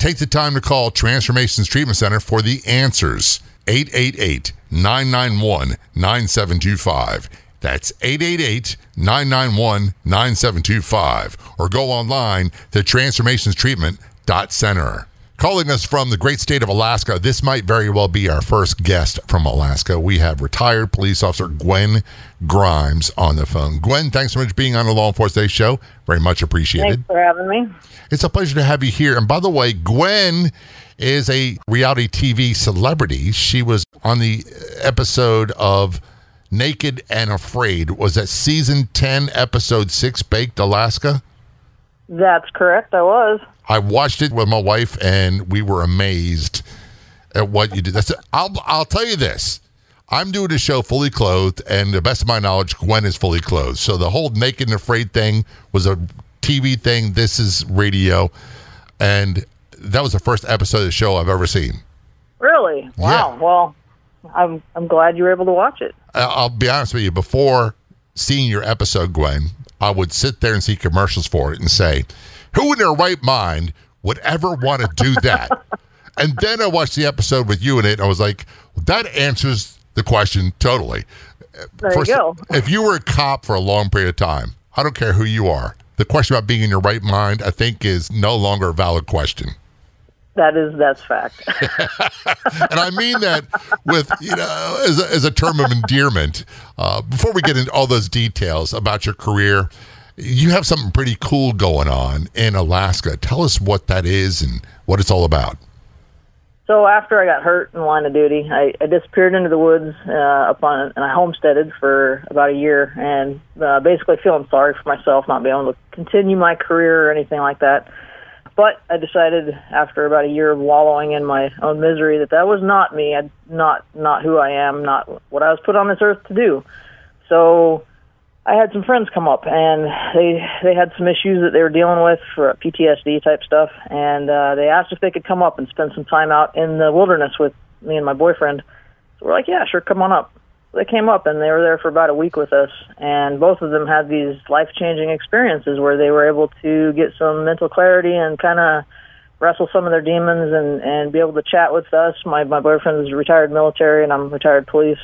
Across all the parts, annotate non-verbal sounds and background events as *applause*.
Take the time to call Transformations Treatment Center for the answers. 888 991 9725. That's 888 991 9725. Or go online to transformationstreatment.center. Calling us from the great state of Alaska, this might very well be our first guest from Alaska. We have retired police officer Gwen Grimes on the phone. Gwen, thanks so much for being on the Law Enforcement Day Show. Very much appreciated. Thanks for having me. It's a pleasure to have you here. And by the way, Gwen is a reality TV celebrity. She was on the episode of Naked and Afraid. Was that season 10, episode 6, Baked Alaska? That's correct. I was. I watched it with my wife, and we were amazed at what you did. That's I'll I'll tell you this. I'm doing a show fully clothed, and the best of my knowledge, Gwen is fully clothed. So the whole naked and afraid thing was a TV thing. This is radio, and that was the first episode of the show I've ever seen. Really? Wow. Yeah. Well, I'm I'm glad you were able to watch it. I- I'll be honest with you. Before seeing your episode, Gwen, I would sit there and see commercials for it and say, "Who in their right mind would ever want to do that?" *laughs* and then I watched the episode with you in it, and I was like, "That answers the question totally." There you go. If you were a cop for a long period of time, I don't care who you are. The question about being in your right mind, I think, is no longer a valid question. That is that's fact. *laughs* and I mean that with you know as a, as a term of endearment. Uh, before we get into all those details about your career, you have something pretty cool going on in Alaska. Tell us what that is and what it's all about. so after I got hurt in line of duty, I, I disappeared into the woods uh, up on, and I homesteaded for about a year, and uh, basically feeling sorry for myself, not being able to continue my career or anything like that. But I decided after about a year of wallowing in my own misery that that was not me, I, not not who I am, not what I was put on this earth to do. So I had some friends come up, and they they had some issues that they were dealing with for PTSD type stuff, and uh, they asked if they could come up and spend some time out in the wilderness with me and my boyfriend. So we're like, yeah, sure, come on up. They came up and they were there for about a week with us, and both of them had these life changing experiences where they were able to get some mental clarity and kind of wrestle some of their demons and and be able to chat with us. My my boyfriend is retired military and I'm retired police,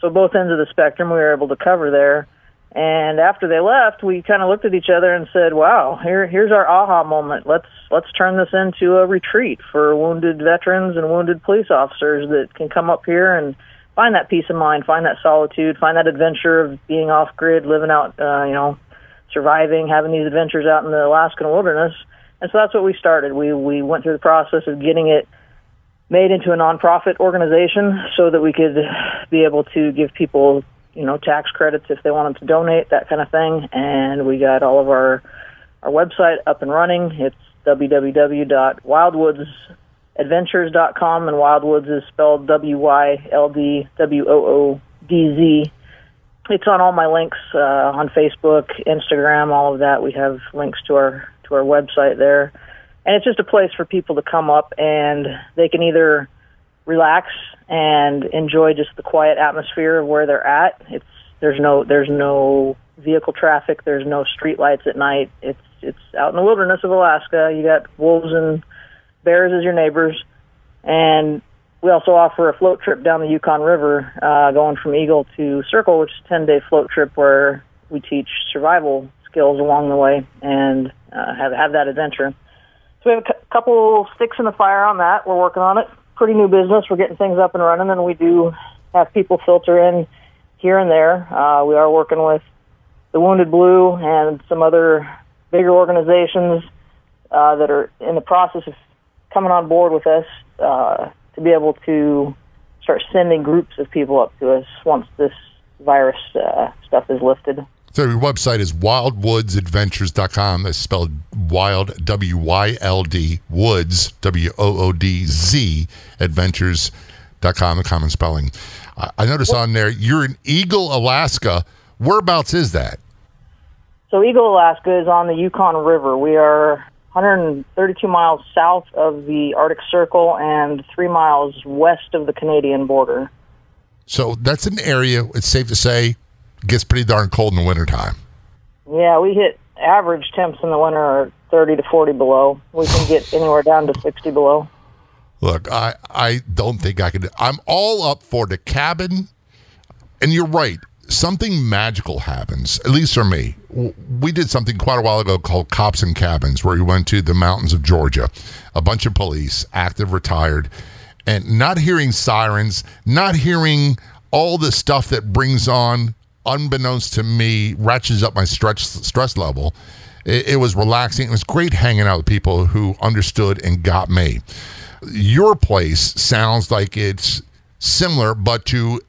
so both ends of the spectrum we were able to cover there. And after they left, we kind of looked at each other and said, "Wow, here here's our aha moment. Let's let's turn this into a retreat for wounded veterans and wounded police officers that can come up here and find that peace of mind, find that solitude, find that adventure of being off grid, living out, uh, you know, surviving, having these adventures out in the Alaskan wilderness." And so that's what we started. We we went through the process of getting it made into a nonprofit organization so that we could be able to give people you know tax credits if they wanted to donate that kind of thing and we got all of our our website up and running it's www.wyldwoodzadventures.com and wildwoods is spelled w y l d w o o d z it's on all my links uh, on Facebook, Instagram, all of that. We have links to our to our website there, and it's just a place for people to come up and they can either relax and enjoy just the quiet atmosphere of where they're at. It's there's no there's no vehicle traffic, there's no street lights at night. It's it's out in the wilderness of Alaska. You got wolves and bears as your neighbors, and we also offer a float trip down the Yukon River, uh, going from Eagle to Circle, which is a 10 day float trip where we teach survival skills along the way and uh, have, have that adventure. So we have a cu- couple sticks in the fire on that. We're working on it. Pretty new business. We're getting things up and running, and we do have people filter in here and there. Uh, we are working with the Wounded Blue and some other bigger organizations uh, that are in the process of coming on board with us. Uh, to be able to start sending groups of people up to us once this virus uh, stuff is lifted. So your website is wyldwoodzadventures.com. That's spelled wild, W Y L D, woods, W O O D Z, adventures.com, the common spelling. I, I noticed on there you're in Eagle, Alaska. Whereabouts is that? So Eagle, Alaska is on the Yukon River. We are 132 miles south of the Arctic Circle and three miles west of the Canadian border. So that's an area, it's safe to say, gets pretty darn cold in the wintertime. Yeah, we hit average temps in the winter are 30 to 40 below. We can get *laughs* anywhere down to 60 below. Look, I, I don't think I could. I'm all up for the cabin. And you're right. Something magical happens, at least for me. We did something quite a while ago called Cops and Cabins, where we went to the mountains of Georgia, a bunch of police, active, retired, and not hearing sirens, not hearing all the stuff that brings on, unbeknownst to me, ratchets up my stretch, stress level. It, it was relaxing. It was great hanging out with people who understood and got me. Your place sounds like it's similar, but to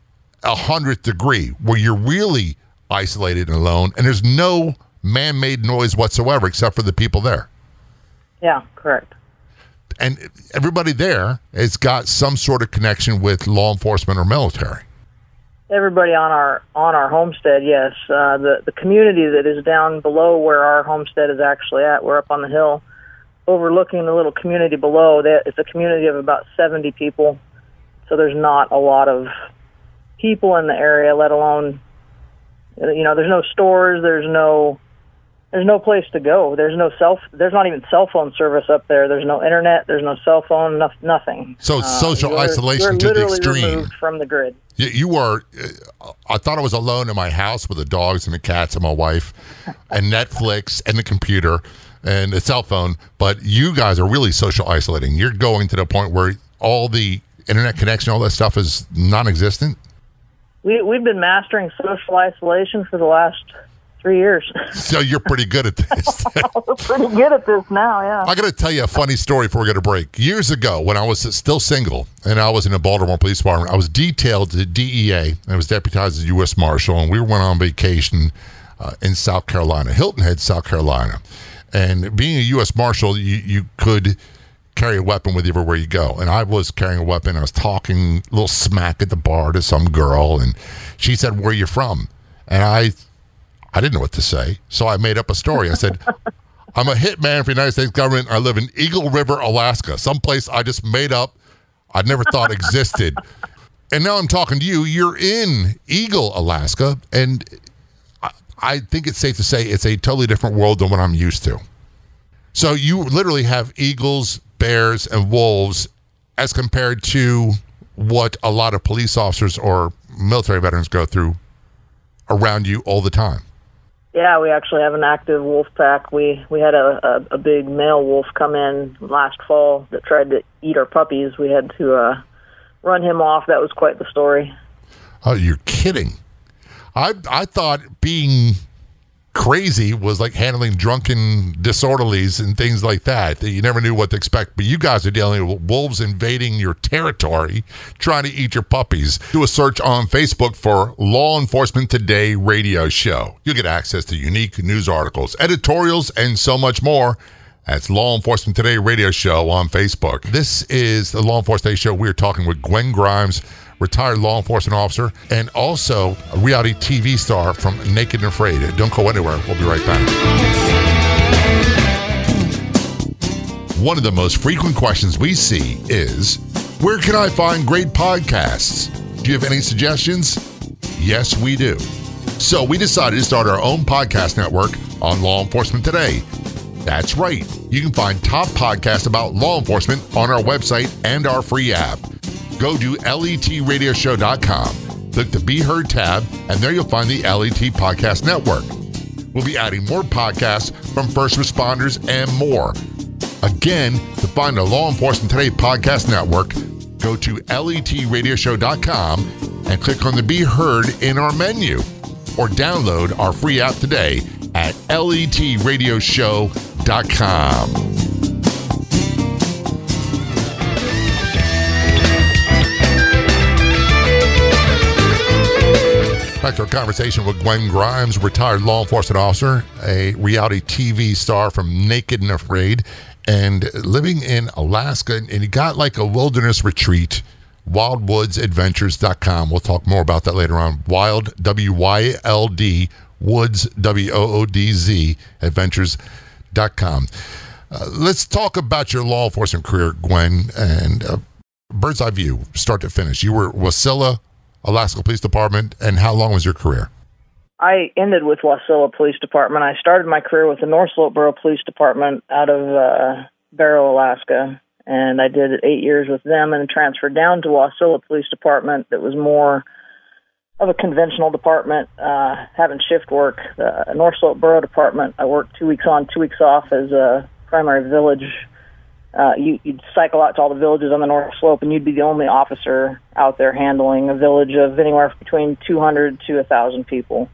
a hundredth degree, where you're really isolated and alone, and there's no man-made noise whatsoever except for the people there. Yeah, correct. And everybody there has got some sort of connection with law enforcement or military. Everybody on our on our homestead, yes. Uh, the the community that is down below where our homestead is actually at, we're up on the hill, overlooking the little community below. That it's a community of about 70 people, so there's not a lot of people in the area, let alone you know, there's no stores, there's no there's no place to go. There's no cell. There's not even cell phone service up there. There's no internet. There's no cell phone. No, nothing. So uh, social isolation to the extreme. from the grid. You, you are. I thought I was alone in my house with the dogs and the cats and my wife, and Netflix and the computer and the cell phone. But you guys are really social isolating. You're going to the point where all the internet connection, all that stuff is non-existent. We we've been mastering social isolation for the last three years. *laughs* so you're pretty good at this. *laughs* We're pretty good at this now, yeah. I got to tell you a funny story before we get a break. Years ago, when I was still single and I was in the Baltimore Police Department, I was detailed to DEA. I was deputized as U.S. Marshal, and we went on vacation uh, in South Carolina, Hilton Head, South Carolina. And being a U.S. Marshal, you, you could carry a weapon with you everywhere you go. And I was carrying a weapon. I was talking a little smack at the bar to some girl, and she said, "Where are you from?" And I I didn't know what to say, so I made up a story. I said, *laughs* I'm a hitman for the United States government. I live in Eagle River, Alaska, someplace I just made up, I never thought existed. And now I'm talking to you. You're in Eagle, Alaska, and I, I think it's safe to say it's a totally different world than what I'm used to. So you literally have eagles, bears, and wolves as compared to what a lot of police officers or military veterans go through around you all the time. Yeah, we actually have an active wolf pack. We we had a, a, a big male wolf come in last fall that tried to eat our puppies. We had to uh, run him off. That was quite the story. Oh, you're kidding! I I thought being crazy was like handling drunken disorderlies and things like that. You never knew what to expect. But you guys are dealing with wolves invading your territory, trying to eat your puppies. Do a search on Facebook for Law Enforcement Today radio show. You'll get access to unique news articles, editorials, and so much more. That's Law Enforcement Today radio show on Facebook. This is the Law Enforcement Today show. We're talking with Gwen Grimes retired law enforcement officer, and also a reality TV star from Naked and Afraid. Don't go anywhere. We'll be right back. One of the most frequent questions we see is Where can I find great podcasts? Do you have any suggestions? Yes, we do. So we decided to start our own podcast network on law enforcement today. That's right. You can find top podcasts about law enforcement on our website and our free app. Go to letradioshow.com, click the Be Heard tab, and there you'll find the LET Podcast Network. We'll be adding more podcasts from first responders and more. Again, to find the Law Enforcement Today Podcast Network, go to letradioshow.com and click on the Be Heard in our menu or download our free app today at letradioshow.com. Back to our conversation with Gwen Grimes, retired law enforcement officer, a reality TV star from Naked and Afraid, and living in Alaska. And he got like a wilderness retreat, wyldwoodzadventures.com. We'll talk more about that later on. Wild, W Y L D, Woods, W O O D Z, adventures.com. Uh, let's talk about your law enforcement career, Gwen, and uh, bird's eye view, start to finish. You were Wasilla Alaska Police Department, and how long was your career? I ended with Wasilla Police Department. I started my career with the North Slope Borough Police Department out of uh, Barrow, Alaska, and I did eight years with them and transferred down to Wasilla Police Department that was more of a conventional department, uh, having shift work. The North Slope Borough Department, I worked two weeks on, two weeks off as a primary village uh, you, you'd cycle out to all the villages on the North Slope, and you'd be the only officer out there handling a village of anywhere between 200 to 1,000 people.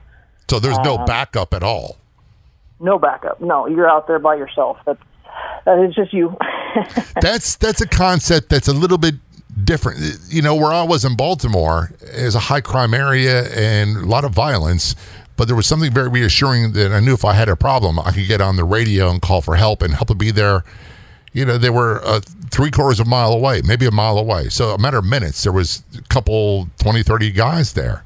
So there's no um, backup at all. No backup. No, you're out there by yourself. That's that is just you. *laughs* that's that's a concept that's a little bit different. You know, where I was in Baltimore is a high crime area and a lot of violence. But there was something very reassuring that I knew if I had a problem, I could get on the radio and call for help, and help would be there you know, they were uh, three quarters of a mile away, maybe a mile away. So a matter of minutes, there was a couple, 20, 30 guys there.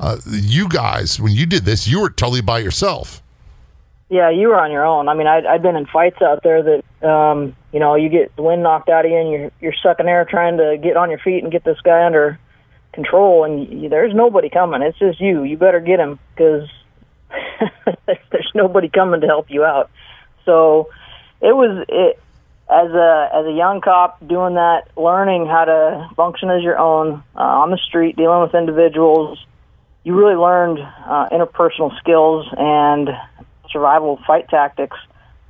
Uh, you guys, when you did this, you were totally by yourself. Yeah, you were on your own. I mean, I'd, I'd been in fights out there that, um, you know, you get the wind knocked out of you and you're, you're sucking air trying to get on your feet and get this guy under control, and you, there's nobody coming. It's just you. You better get him because *laughs* there's nobody coming to help you out. So it was it as a as a young cop doing that, learning how to function as your own uh, on the street, dealing with individuals, you really learned uh, interpersonal skills and survival fight tactics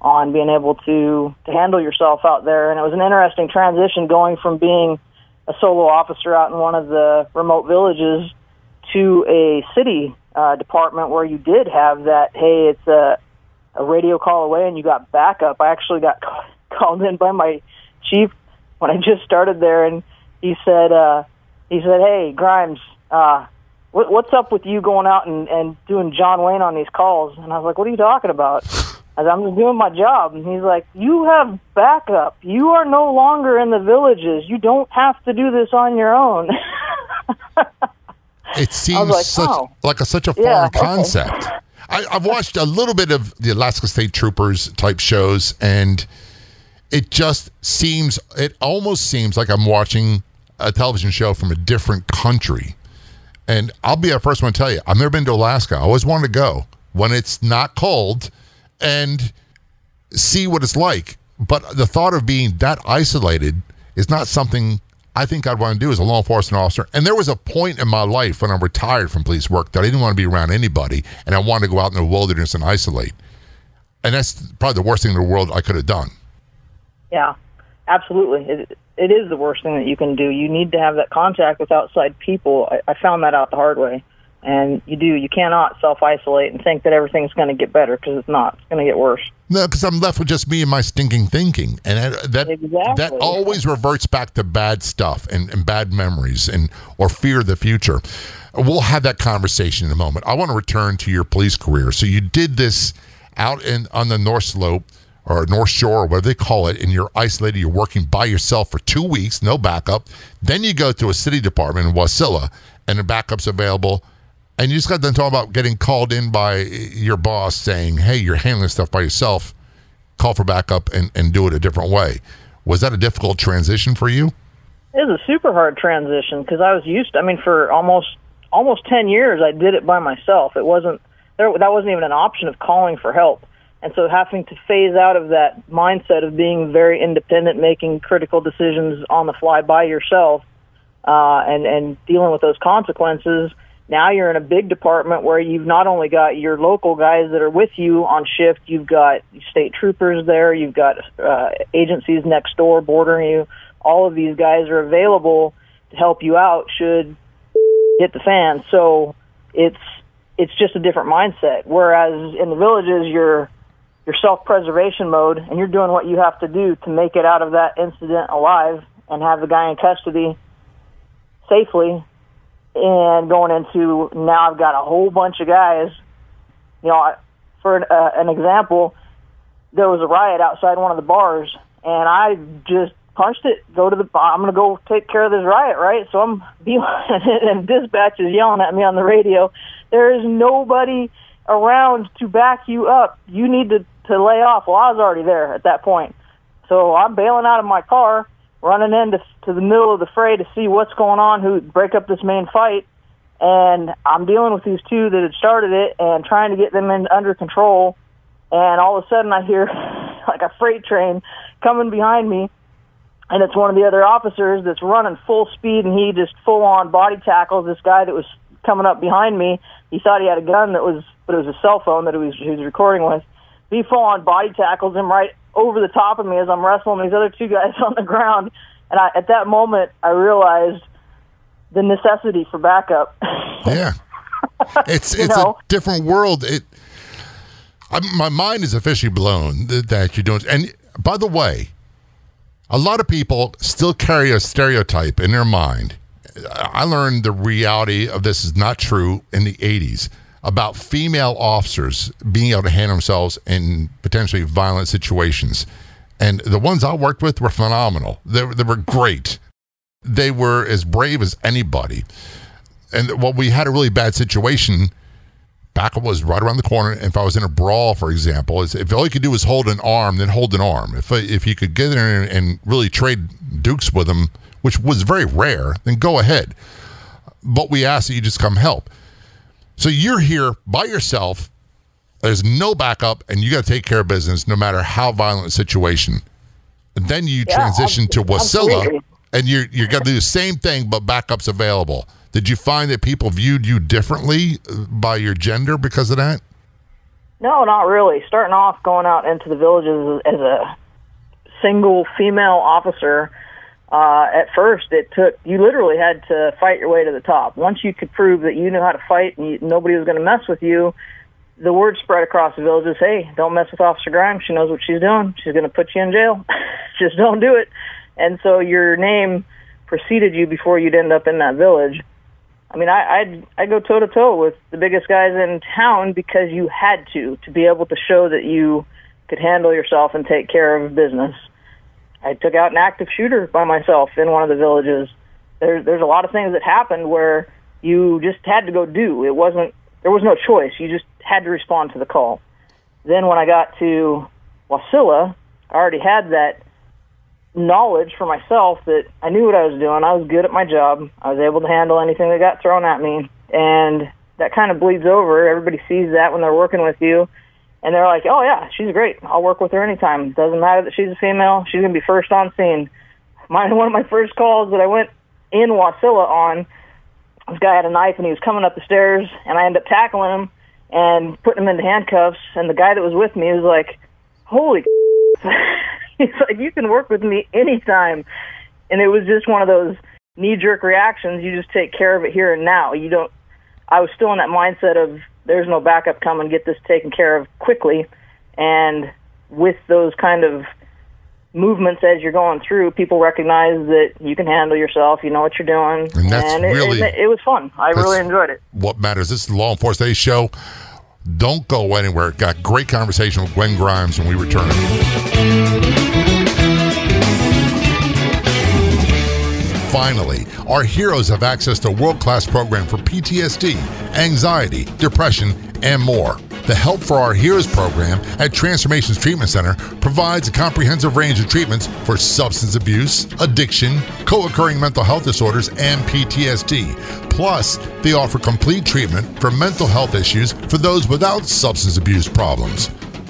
on being able to to handle yourself out there. And it was an interesting transition going from being a solo officer out in one of the remote villages to a city uh, department where you did have that. Hey, it's a a radio call away and you got backup. I actually got *laughs* *laughs* called in by my chief when I just started there, and he said, uh, he said, "Hey, Grimes, uh, what, what's up with you going out and, and doing John Wayne on these calls?" And I was like, "What are you talking about?" I said, I'm just doing my job. And he's like, You have backup. You are no longer in the villages. You don't have to do this on your own. *laughs* it seems like, such, oh. like a, such a foreign yeah, concept. Okay. I, I've watched a little bit of the Alaska State Troopers type shows, and it just seems it almost seems like I'm watching a television show from a different country. And I'll be the first one to tell you, I've never been to Alaska. I always wanted to go when it's not cold and see what it's like. But the thought of being that isolated is not something I think I'd want to do as a law enforcement officer. And there was a point in my life when I retired from police work that I didn't want to be around anybody and I wanted to go out in the wilderness and isolate. And that's probably the worst thing in the world I could have done. Yeah, absolutely. It, it is the worst thing that you can do. You need to have that contact with outside people. I, I found that out the hard way. And you do. You cannot self isolate and think that everything's going to get better because it's not. It's going to get worse. No, because I'm left with just me and my stinking thinking, and that exactly. that always reverts back to bad stuff and, and bad memories and or fear of the future. We'll have that conversation in a moment. I want to return to your police career. So you did this out in on the North Slope or North Shore or whatever they call it, and you're isolated, you're working by yourself for two weeks, no backup. Then you go to a city department in Wasilla, and the backup's available. And you just got done talking about getting called in by your boss saying, hey, you're handling stuff by yourself, call for backup and, and do it a different way. Was that a difficult transition for you? It was a super hard transition because I was used. To, I mean, for almost almost ten years, I did it by myself. It wasn't there. That wasn't even an option of calling for help. And so having to phase out of that mindset of being very independent, making critical decisions on the fly by yourself, uh, and and dealing with those consequences. Now you're in a big department where you've not only got your local guys that are with you on shift, you've got state troopers there, you've got uh, agencies next door bordering you. All of these guys are available to help you out should hit the fan. So it's it's just a different mindset. Whereas in the villages, you're your self-preservation mode, and you're doing what you have to do to make it out of that incident alive and have the guy in custody safely. And going into now, I've got a whole bunch of guys. You know, for an, uh, an example, there was a riot outside one of the bars, and I just punched it. Go to the. I'm going to go take care of this riot, right? So I'm *laughs* and dispatch is yelling at me on the radio. There is nobody around to back you up. You need to to lay off. Well, I was already there at that point. So I'm bailing out of my car, running into to the middle of the fray to see what's going on, who break up this main fight, and I'm dealing with these two that had started it and trying to get them in under control. And all of a sudden, I hear *laughs* like a freight train coming behind me, and it's one of the other officers that's running full speed, and he just full on body tackles this guy that was coming up behind me. He thought he had a gun that was, but it was a cell phone that he was, he was recording with he full on body tackles him right over the top of me as I'm wrestling these other two guys *laughs* on the ground. And I, at that moment, I realized the necessity for backup. *laughs* Yeah, it's it's know? a different world. It, I, my mind is officially blown that, that you're doing. And by the way, a lot of people still carry a stereotype in their mind. I learned the reality of this is not true in the 80s about female officers being able to handle themselves in potentially violent situations. And the ones I worked with were phenomenal. They, they were great. They were as brave as anybody. And well, we had a really bad situation. Backup was right around the corner. If I was in a brawl, for example, if all you could do was hold an arm, then hold an arm. If if you could get in and really trade dukes with them, which was very rare, then go ahead. But we asked that you just come help. So you're here by yourself. There's no backup, and you got to take care of business no matter how violent the situation. And then you yeah, transition to Wasilla, and you're you're going to do the same thing, but backup's available. Did you find that people viewed you differently uh, by your gender because of that? No, not really. Starting off going out into the villages as a single female officer, uh, at first it took you literally had to fight your way to the top. Once you could prove that you knew how to fight and you, nobody was going to mess with you, the word spread across the villages, hey, don't mess with Officer Grimes. She knows what she's doing. She's going to put you in jail. *laughs* Just don't do it. And so your name preceded you before you'd end up in that village. I mean, I, I'd I'd go toe to toe with the biggest guys in town because you had to to be able to show that you could handle yourself and take care of business. I took out an active shooter by myself in one of the villages. There's there's a lot of things that happened where you just had to go do. It wasn't there was no choice. You just had to respond to the call. Then when I got to Wasilla, I already had that knowledge for myself that I knew what I was doing. I was good at my job. I was able to handle anything that got thrown at me, and that kind of bleeds over. Everybody sees that when they're working with you and they're like, "Oh yeah, she's great. I'll work with her anytime. Doesn't matter that she's a female. She's gonna be first on scene." My *laughs* one of my first calls that I went in Wasilla on, this guy had a knife and he was coming up the stairs, and I ended up tackling him and putting him into handcuffs. And the guy that was with me was like, "Holy!" *laughs* *laughs* He's like, "You can work with me anytime," and it was just one of those knee-jerk reactions. You just take care of it here and now. You don't. I was still in that mindset of there's no backup coming, get this taken care of quickly. And with those kind of movements as you're going through, people recognize that you can handle yourself, you know what you're doing. And that's and it, really, it, it, was fun. I really enjoyed it. What matters. This is the Law Enforcement Show. Don't go anywhere. Got great conversation with Gwen Grimes when we return. Finally, our heroes have access to world class program for PTSD, anxiety, depression, and more. The Help for Our Heroes program at Transformations Treatment Center provides a comprehensive range of treatments for substance abuse, addiction, co occurring mental health disorders, and PTSD. Plus, they offer complete treatment for mental health issues for those without substance abuse problems.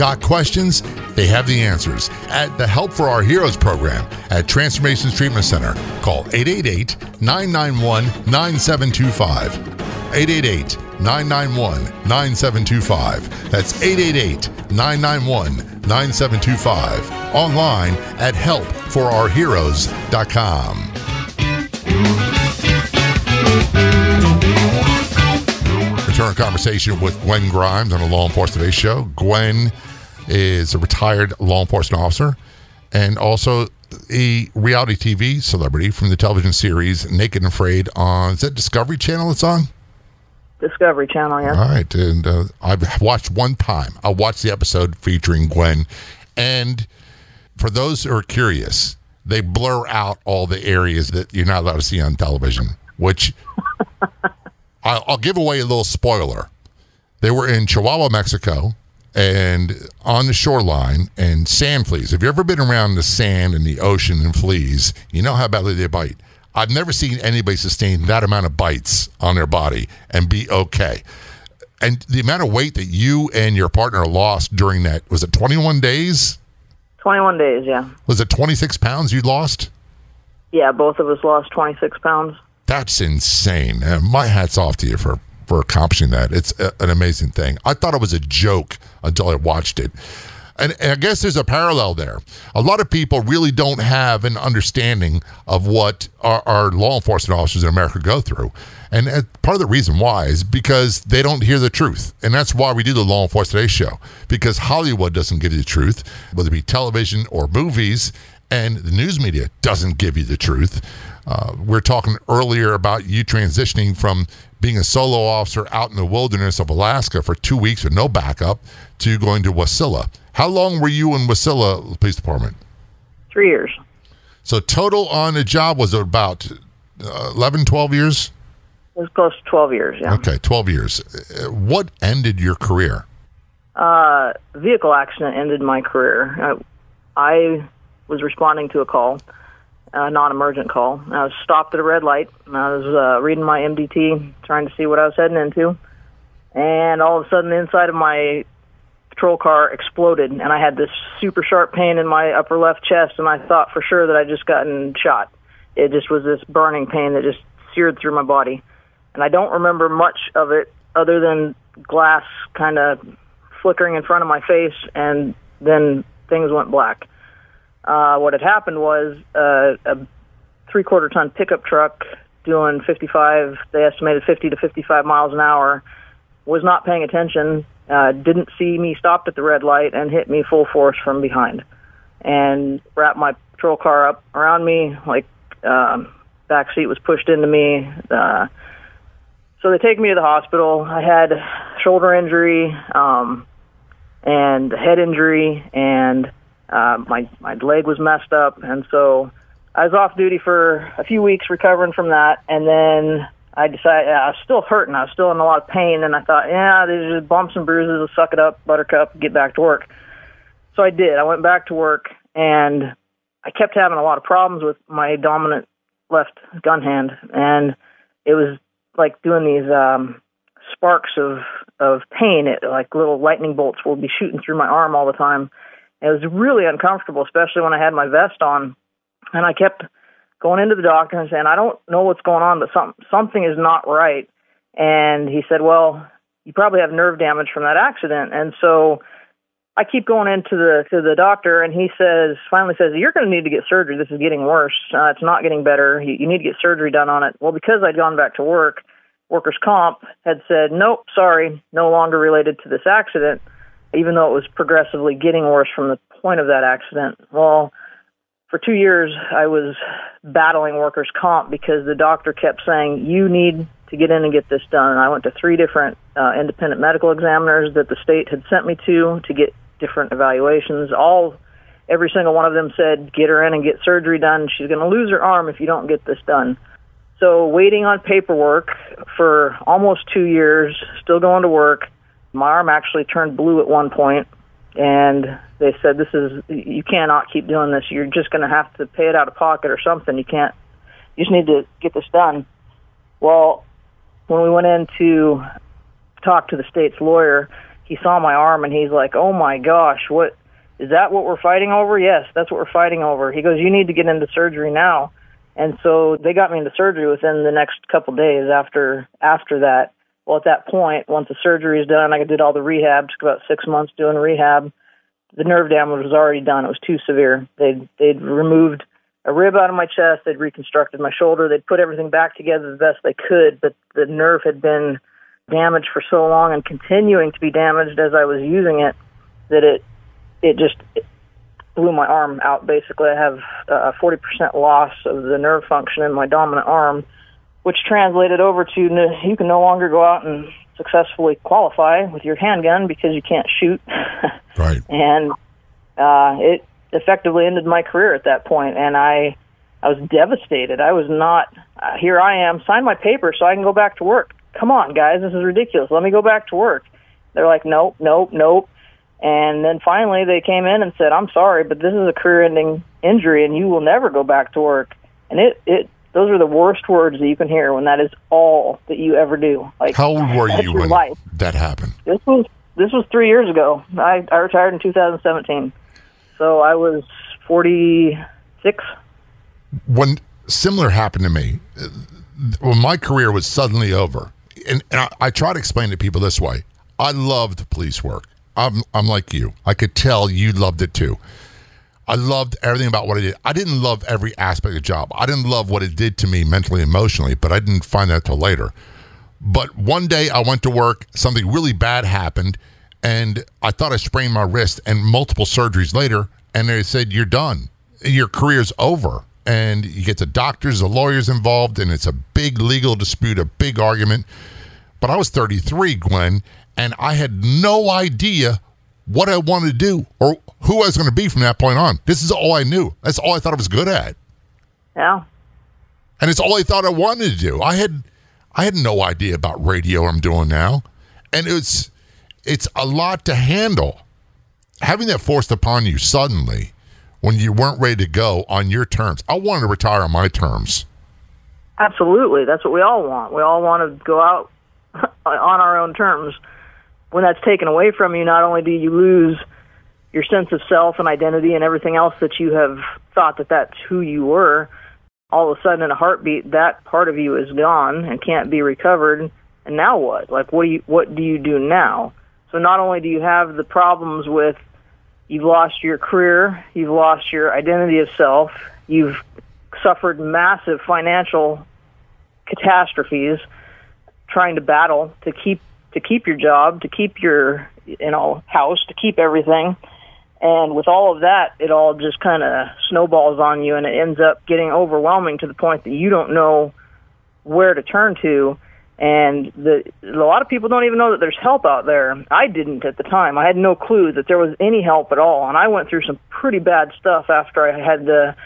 Got questions? They have the answers at the Help for Our Heroes program at Transformations Treatment Center. Call 888 991 9725. 888 991 9725. That's 888 991 9725. Online at helpforourheroes.com. Return conversation with Gwen Grimes on the Law Enforcement Today show. Gwen is a retired law enforcement officer and also a reality TV celebrity from the television series Naked and Afraid on is that Discovery Channel it's on? Discovery Channel, yeah. All right, and uh, I've watched one time. I watched the episode featuring Gwen, and for those who are curious, they blur out all the areas that you're not allowed to see on television. Which *laughs* I'll, I'll give away a little spoiler. They were in Chihuahua, Mexico, and on the shoreline, and sand fleas. Have you ever been around the sand and the ocean and fleas? You know how badly they bite. I've never seen anybody sustain that amount of bites on their body and be okay. And the amount of weight that you and your partner lost during that was it 21 days? 21 days, yeah. Was it 26 pounds you lost? Yeah, both of us lost 26 pounds. That's insane. Uh, my hat's off to you for for accomplishing that. It's a, an amazing thing. I thought it was a joke until I watched it. And, and I guess there's a parallel there. A lot of people really don't have an understanding of what our, our law enforcement officers in America go through. And part of the reason why is because they don't hear the truth. And that's why we do the Law Enforcement Today show, because Hollywood doesn't give you the truth, whether it be television or movies, and the news media doesn't give you the truth. Uh, we are talking earlier about you transitioning from being a solo officer out in the wilderness of Alaska for two weeks with no backup to going to Wasilla. How long were you in Wasilla Police Department? Three years. So total on the job was about uh, 11, 12 years? It was close to 12 years, yeah. Okay, 12 years. Uh, What ended your career? Uh, vehicle accident ended my career. I, I was responding to a call, a non-emergent call. I was stopped at a red light. And I was uh, reading my MDT, trying to see what I was heading into, and all of a sudden, the inside of my patrol car exploded, and I had this super sharp pain in my upper left chest, and I thought for sure that I'd just gotten shot. It just was this burning pain that just seared through my body, and I don't remember much of it other than glass kind of flickering in front of my face, and then things went black. Uh, what had happened was uh, a three quarter ton pickup truck doing 55, they estimated 50 to 55 miles an hour, was not paying attention, uh, didn't see me stopped at the red light, and hit me full force from behind. And wrapped my patrol car up around me, like um, back seat was pushed into me. Uh, so they take me to the hospital. I had shoulder injury um, and head injury, and uh, my my leg was messed up, and so I was off duty for a few weeks recovering from that, and then I decided I was still hurting. I was still in a lot of pain, and I thought, yeah, these are bumps and bruises. I'll suck it up, Buttercup, get back to work. So I did. I went back to work, and I kept having a lot of problems with my dominant left gun hand, and it was like doing these um, sparks of of pain. It, like little lightning bolts would be shooting through my arm all the time. It was really uncomfortable, especially when I had my vest on, and I kept going into the doctor and saying, "I don't know what's going on, but some something is not right." And he said, "Well, you probably have nerve damage from that accident." And so I keep going into the to the doctor, and he says, finally says, "You're going to need to get surgery. This is getting worse. Uh, it's not getting better. You, you need to get surgery done on it." Well, because I'd gone back to work, workers' comp had said, "Nope, sorry, no longer related to this accident." Even though it was progressively getting worse from the point of that accident. Well, for two years, I was battling workers' comp because the doctor kept saying, You need to get in and get this done. And I went to three different uh, independent medical examiners that the state had sent me to to get different evaluations. All, every single one of them said, Get her in and get surgery done. She's going to lose her arm if you don't get this done. So, waiting on paperwork for almost two years, still going to work. My arm actually turned blue at one point, and they said, "This is you cannot keep doing this. You're just going to have to pay it out of pocket or something. You can't. You just need to get this done." Well, when we went in to talk to the state's lawyer, he saw my arm and he's like, "Oh my gosh, what is that? What we're fighting over? Yes, that's what we're fighting over." He goes, "You need to get into surgery now." And so they got me into surgery within the next couple days after after that. Well, at that point, once the surgery is done, I did all the rehab. Took about six months doing rehab. The nerve damage was already done. It was too severe. They'd they'd removed a rib out of my chest. They'd reconstructed my shoulder. They'd put everything back together the best they could, but the nerve had been damaged for so long and continuing to be damaged as I was using it that it it just blew my arm out. Basically, I have a 40% loss of the nerve function in my dominant arm, which translated over to you can no longer go out and successfully qualify with your handgun because you can't shoot. *laughs* right. And uh, it effectively ended my career at that point, and I I was devastated. I was not. Uh, here I am, sign my paper so I can go back to work. Come on, guys, this is ridiculous. Let me go back to work. They're like, nope, nope, nope. And then finally they came in and said, I'm sorry, but this is a career ending injury and you will never go back to work. And it, it, those are the worst words that you can hear when that is all that you ever do. Like, how old were you when life. that happened? This was, this was three years ago. I, I retired in 2017. So I was 46. When similar happened to me, when my career was suddenly over, and, and I, I try to explain to people this way I loved police work. I'm I'm like you. I could tell you loved it too. I loved everything about what I did. I didn't love every aspect of the job. I didn't love what it did to me mentally, emotionally, but I didn't find that till later. But one day I went to work, something really bad happened, and I thought I sprained my wrist, and multiple surgeries later, and they said, You're done. Your career's over. And you get the doctors, the lawyers involved, and it's a big legal dispute, a big argument. But I was 33, Gwen, and I had no idea what I wanted to do or who I was going to be from that point on. This is all I knew. That's all I thought I was good at. Yeah. And it's all I thought I wanted to do. I had I had no idea about radio I'm doing now. And it's it's a lot to handle. Having that forced upon you suddenly when you weren't ready to go on your terms. I wanted to retire on my terms. Absolutely. That's what we all want. We all want to go out *laughs* on our own terms when that's taken away from you, not only do you lose your sense of self and identity and everything else that you have thought that that's who you were, all of a sudden in a heartbeat, that part of you is gone and can't be recovered. And now what? Like, what do you what do you do now? So not only do you have the problems with you've lost your career, you've lost your identity of self, you've suffered massive financial catastrophes trying to battle to keep to keep your job, to keep your you know house, to keep everything. And with all of that, it all just kind of snowballs on you, and it ends up getting overwhelming to the point that you don't know where to turn to. And the, a lot of people don't even know that there's help out there. I didn't at the time. I had no clue that there was any help at all. And I went through some pretty bad stuff after I had to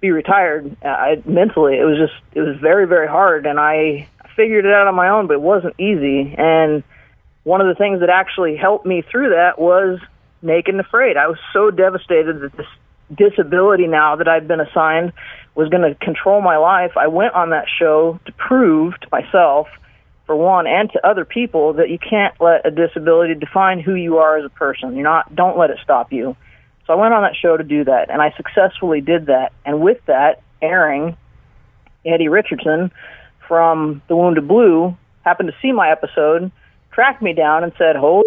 be retired. I, mentally, it was just it was very very hard, and I figured it out on my own, but it wasn't easy. And one of the things that actually helped me through that was Naked and Afraid. I was so devastated that this disability now that I'd been assigned was going to control my life. I went on that show to prove to myself, for one, and to other people that you can't let a disability define who you are as a person. You're not. Don't let it stop you. So I went on that show to do that, and I successfully did that. And with that airing, Eddie Richardson from the Wounded Blue happened to see my episode, tracked me down, and said, "Holy,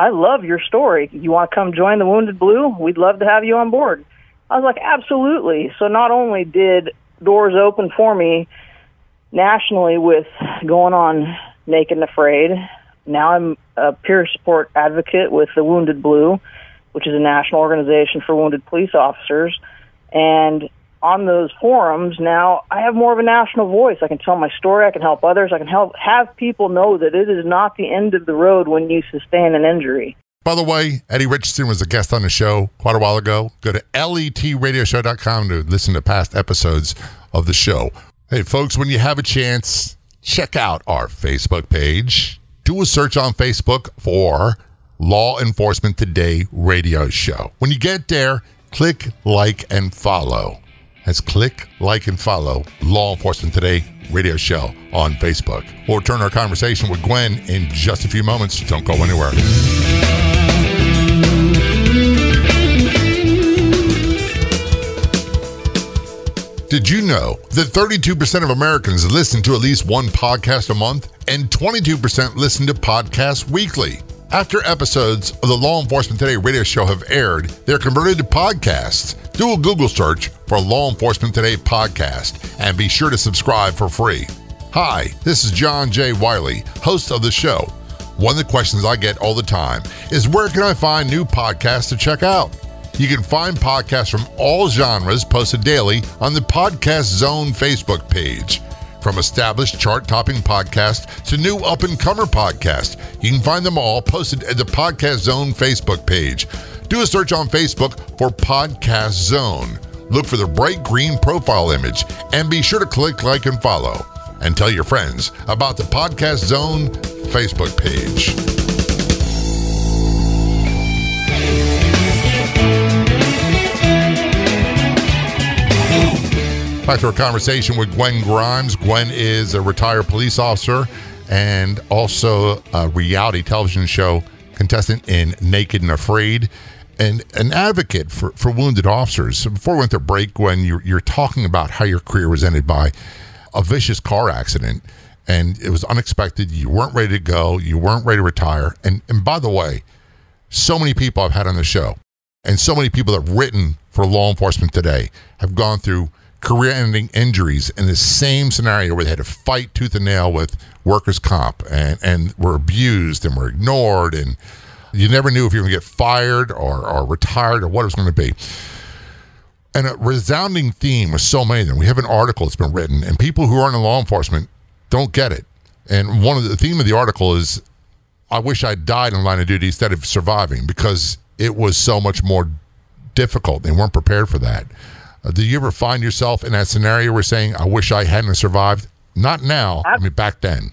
I love your story. You want to come join the Wounded Blue? We'd love to have you on board." I was like, "Absolutely." So not only did doors open for me nationally with going on Naked and Afraid, now I'm a peer support advocate with the Wounded Blue, which is a national organization for wounded police officers. And on those forums now, I have more of a national voice. I can tell my story. I can help others. I can help have people know that it is not the end of the road when you sustain an injury. By the way, Eddie Richardson was a guest on the show quite a while ago. Go to letradioshow.com to listen to past episodes of the show. Hey, folks, when you have a chance, check out our Facebook page. Do a search on Facebook for Law Enforcement Today radio show. When you get there, click like and follow. That's click like and follow Law Enforcement Today radio show on Facebook. We'll return our conversation with Gwen in just a few moments. Don't go anywhere. Did you know that 32% of Americans listen to at least one podcast a month and 22% listen to podcasts weekly? After episodes of the Law Enforcement Today radio show have aired, they're converted to podcasts. Do a Google search for Law Enforcement Today podcast and be sure to subscribe for free. Hi, this is John J. Wiley, host of the show. One of the questions I get all the time is where can I find new podcasts to check out? You can find podcasts from all genres posted daily on the Podcast Zone Facebook page. From established chart topping podcasts to new up and comer podcasts, you can find them all posted at the Podcast Zone Facebook page. Do a search on Facebook for Podcast Zone. Look for the bright green profile image and be sure to click like and follow. And tell your friends about the Podcast Zone Facebook page. Back to our conversation with Gwen Grimes. Gwen is a retired police officer and also a reality television show contestant in Naked and Afraid and an advocate for, for wounded officers. Before we went to break, Gwen, you're, you're talking about how your career was ended by a vicious car accident and it was unexpected. You weren't ready to go. You weren't ready to retire. And, and by the way, so many people I've had on the show and so many people that have written for law enforcement today have gone through career ending injuries in the same scenario where they had to fight tooth and nail with workers' comp and, and were abused and were ignored. And you never knew if you were going to get fired or, or retired or what it was going to be. And a resounding theme with so many of them. We have an article that's been written, and people who aren't in law enforcement don't get it. And one of the theme of the article is I wish I died in line of duty instead of surviving because it was so much more difficult. They weren't prepared for that. Uh, do you ever find yourself in that scenario where saying, I wish I hadn't survived? Not now, I mean, back then.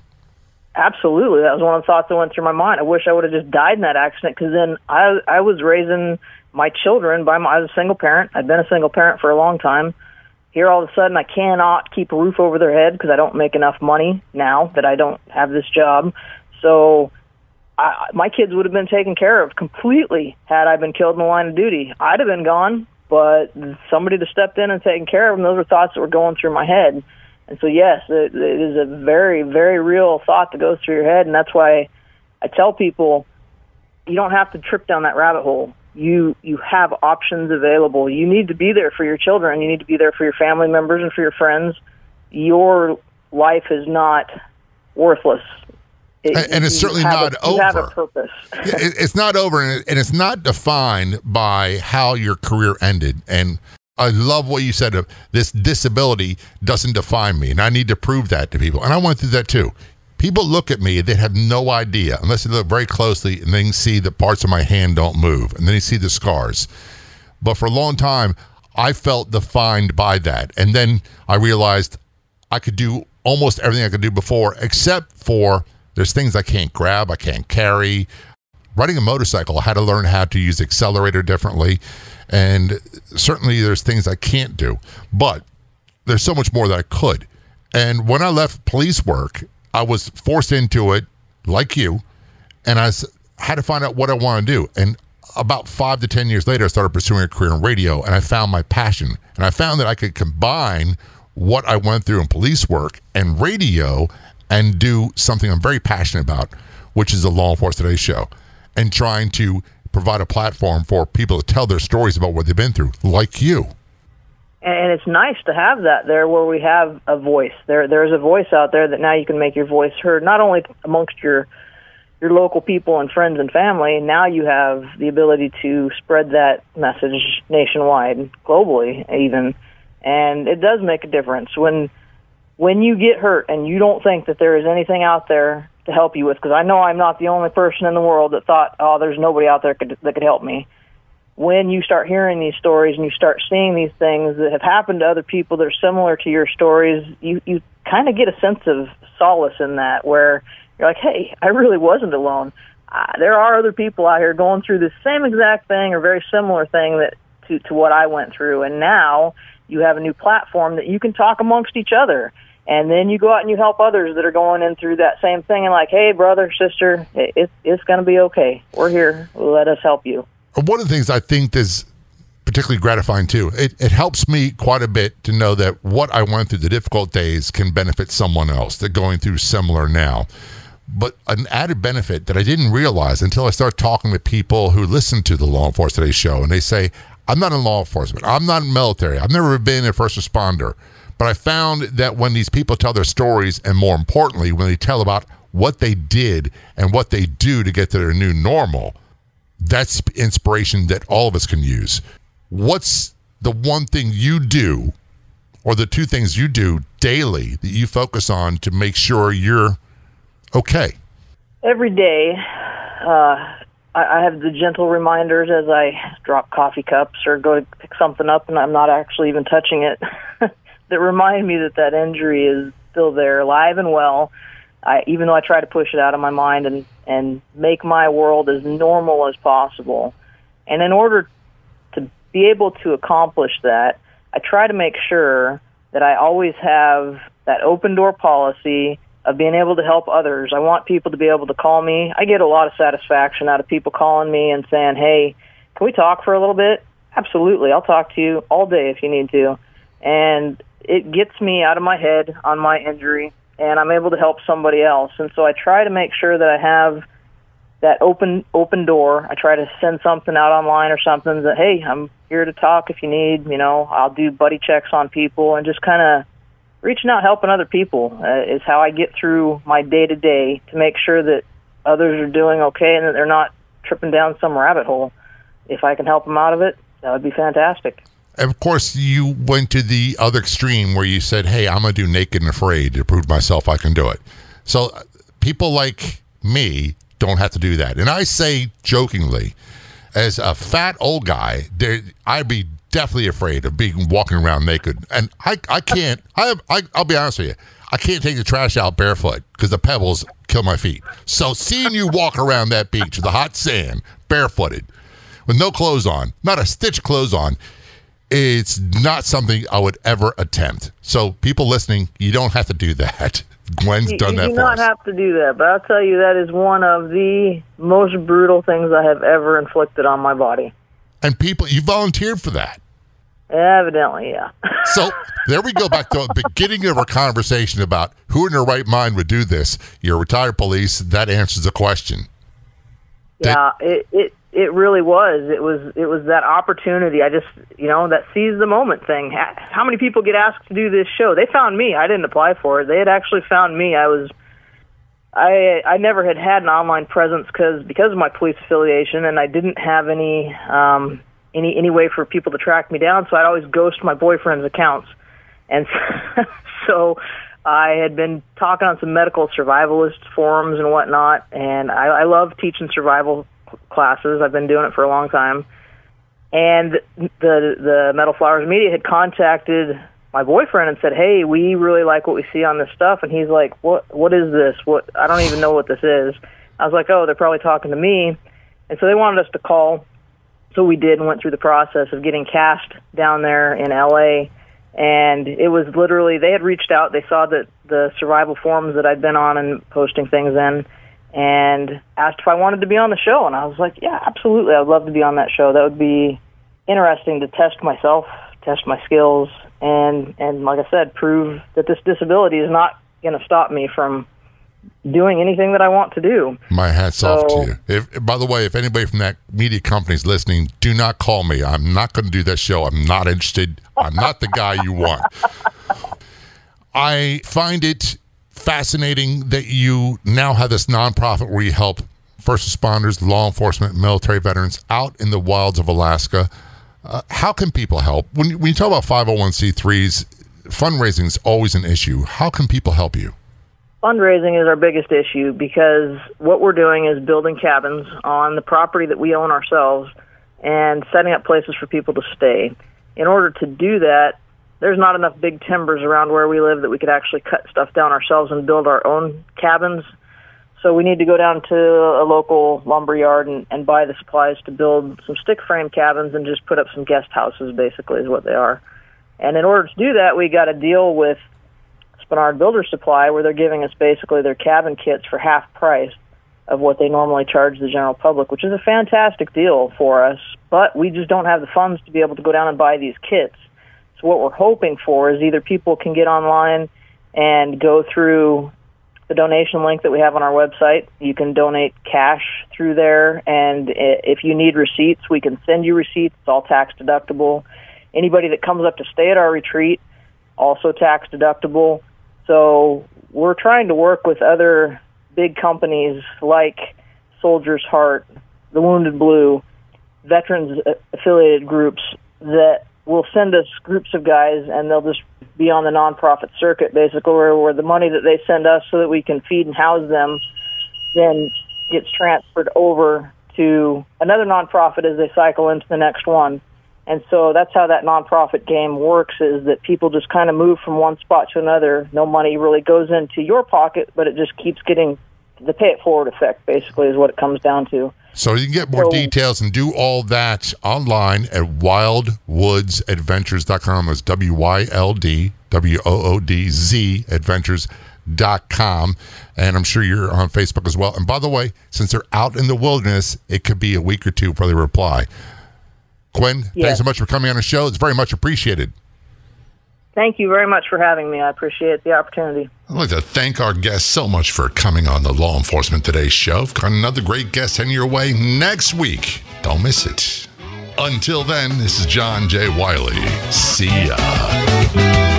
Absolutely. That was one of the thoughts that went through my mind. I wish I would have just died in that accident because then I, I was raising my children by my, I was a single parent. I'd been a single parent for a long time. Here, all of a sudden, I cannot keep a roof over their head because I don't make enough money now that I don't have this job. So I, my kids would have been taken care of completely had I been killed in the line of duty. I'd have been gone but somebody to step in and taking care of them. Those were thoughts that were going through my head. And so, yes, it, it is a very, very real thought that goes through your head, and that's why I tell people you don't have to trip down that rabbit hole. You you have options available. You need to be there for your children. You need to be there for your family members and for your friends. Your life is not worthless. It, and it's certainly not a, over. have a purpose. *laughs* it's not over, and it's not defined by how your career ended. And I love what you said of this disability doesn't define me, and I need to prove that to people. And I went through that too. People look at me, they have no idea unless they look very closely and then see the parts of my hand don't move, and then you see the scars. But for a long time, I felt defined by that, and then I realized I could do almost everything I could do before, except for there's things I can't grab, I can't carry. Riding a motorcycle, I had to learn how to use accelerator differently. And certainly there's things I can't do, but there's so much more that I could. And when I left police work, I was forced into it like you, and I had to find out what I want to do. And about five to 10 years later, I started pursuing a career in radio, and I found my passion. And I found that I could combine what I went through in police work and radio and do something I'm very passionate about, which is the Law Enforcement Today show, and trying to provide a platform for people to tell their stories about what they've been through, like you. And it's nice to have that there where we have a voice. There there's a voice out there that now you can make your voice heard not only amongst your your local people and friends and family, now you have the ability to spread that message nationwide, globally even. And it does make a difference when when you get hurt and you don't think that there is anything out there to help you with because I know I'm not the only person in the world that thought, "Oh, there's nobody out there could, that could help me." When you start hearing these stories and you start seeing these things that have happened to other people that are similar to your stories, you you kind of get a sense of solace in that where you're like, hey, I really wasn't alone. Uh, there are other people out here going through the same exact thing or very similar thing that to, to what I went through. And now you have a new platform that you can talk amongst each other. And then you go out and you help others that are going in through that same thing and like, hey, brother, sister, it, it's going to be okay. We're here. Let us help you. One of the things I think is particularly gratifying too. It, it helps me quite a bit to know that what I went through, the difficult days, can benefit someone else that going through similar now. But an added benefit that I didn't realize until I started talking with people who listen to the Law Enforcement Today show, and they say, I'm not in law enforcement. I'm not in military. I've never been a first responder. But I found that when these people tell their stories, and more importantly, when they tell about what they did and what they do to get to their new normal, that's inspiration that all of us can use. What's the one thing you do, or the two things you do daily that you focus on to make sure you're okay? Every day, uh, I, I have the gentle reminders as I drop coffee cups or go to pick something up and I'm not actually even touching it *laughs* that remind me that that injury is still there, alive and well. I, even though I try to push it out of my mind and, and make my world as normal as possible. And in order to be able to accomplish that, I try to make sure that I always have that open door policy of being able to help others. I want people to be able to call me. I get a lot of satisfaction out of people calling me and saying, "Hey, can we talk for a little bit?" Absolutely. I'll talk to you all day if you need to. And it gets me out of my head on my injury and I'm able to help somebody else. And so I try to make sure that I have that open open door. I try to send something out online or something that hey, I'm here to talk if you need, you know, I'll do buddy checks on people and just kind of reaching out, helping other people uh, is how I get through my day to day to make sure that others are doing okay and that they're not tripping down some rabbit hole. If I can help them out of it, that would be fantastic. Of course, you went to the other extreme where you said, "Hey, I'm to do Naked and Afraid to prove myself I can do it." So uh, people like me don't have to do that. And I say jokingly, as a fat old guy, I'd be definitely afraid of being walking around naked. And I, I can't. I, I, I'll be honest with you. I can't take the trash out barefoot because the pebbles kill my feet. So seeing you walk around that beach with the hot sand, barefooted, with no clothes on, not a stitch clothes on, it's not something I would ever attempt. So people listening, you don't have to do that. *laughs* Gwen's you, done you that do for not us. have to do that, but I'll tell you that is one of the most brutal things I have ever inflicted on my body. And people, you volunteered for that. Evidently, yeah. *laughs* So there we go back to the beginning of our conversation about who in their right mind would do this. You're retired police. That answers the question. Yeah, it, it it really was. It was it was that opportunity. I just you know that seize the moment thing. How many people get asked to do this show? They found me. I didn't apply for it. They had actually found me. I was. I I never had had an online presence because because of my police affiliation, and I didn't have any um, any any way for people to track me down. So I'd always ghost my boyfriend's accounts, and *laughs* so I had been talking on some medical survivalist forums and whatnot, and I, I love teaching survival classes. I've been doing it for a long time, and the the Metal Flowers Media had contacted my boyfriend and said, "Hey, we really like what we see on this stuff." And he's like, "What? What is this? What? I don't even know what this is." I was like, "Oh, they're probably talking to me," and so they wanted us to call. So we did and went through the process of getting cast down there in LA and it was literally they had reached out. They saw that the survival forums that i'd been on and posting things in and asked if i wanted to be on the show. And i was like yeah absolutely. I'd love to be on that show. That would be interesting to test myself test my skills and and like i said prove that this disability is not going to stop me from doing anything that i want to do My hat's off to you. If, by the way, if anybody from that media company is listening, do not call me. I'm not going to do that show. I'm not interested. I'm not the guy you want. *laughs* I find it fascinating that you now have this nonprofit where you help first responders, law enforcement, military veterans out in the wilds of Alaska. Uh, how can people help? When, when you talk about 501c3s, fundraising is always an issue. How can people help you? Fundraising is our biggest issue because what we're doing is building cabins on the property that we own ourselves and setting up places for people to stay. In order to do that, there's not enough big timbers around where we live that we could actually cut stuff down ourselves and build our own cabins. So we need to go down to a local lumber yard and, and buy the supplies to build some stick frame cabins and just put up some guest houses, basically, is what they are. And in order to do that, we got a deal with Spenard Builder Supply where they're giving us basically their cabin kits for half price of what they normally charge the general public, which is a fantastic deal for us. But we just don't have the funds to be able to go down and buy these kits. So what we're hoping for is either people can get online and go through the donation link that we have on our website. You can donate cash through there, and if you need receipts, we can send you receipts. It's all tax deductible. Anybody that comes up to stay at our retreat, also tax deductible. So we're trying to work with other big companies like Soldier's Heart, the Wounded Blue, veterans uh, affiliated groups that will send us groups of guys and they'll just be on the nonprofit circuit basically where, where the money that they send us so that we can feed and house them then gets transferred over to another nonprofit as they cycle into the next one. And so that's how that nonprofit game works is that people just kind of move from one spot to another. No money really goes into your pocket, but it just keeps getting the pay it forward effect basically is what it comes down to. So you can get more so, details and do all that online at wyldwoodzadventures.com. That's W Y L D W O O D Z adventures.com. And I'm sure you're on Facebook as well. And by the way, since they're out in the wilderness, it could be a week or two before they reply. Gwen, yes. thanks so much for coming on the show. It's very much appreciated. Thank you very much for having me. I appreciate the opportunity. I'd like to thank our guests so much for coming on the Law Enforcement Today show. I've got another great guest heading your way next week. Don't miss it. Until then, this is John J. Wiley. See ya.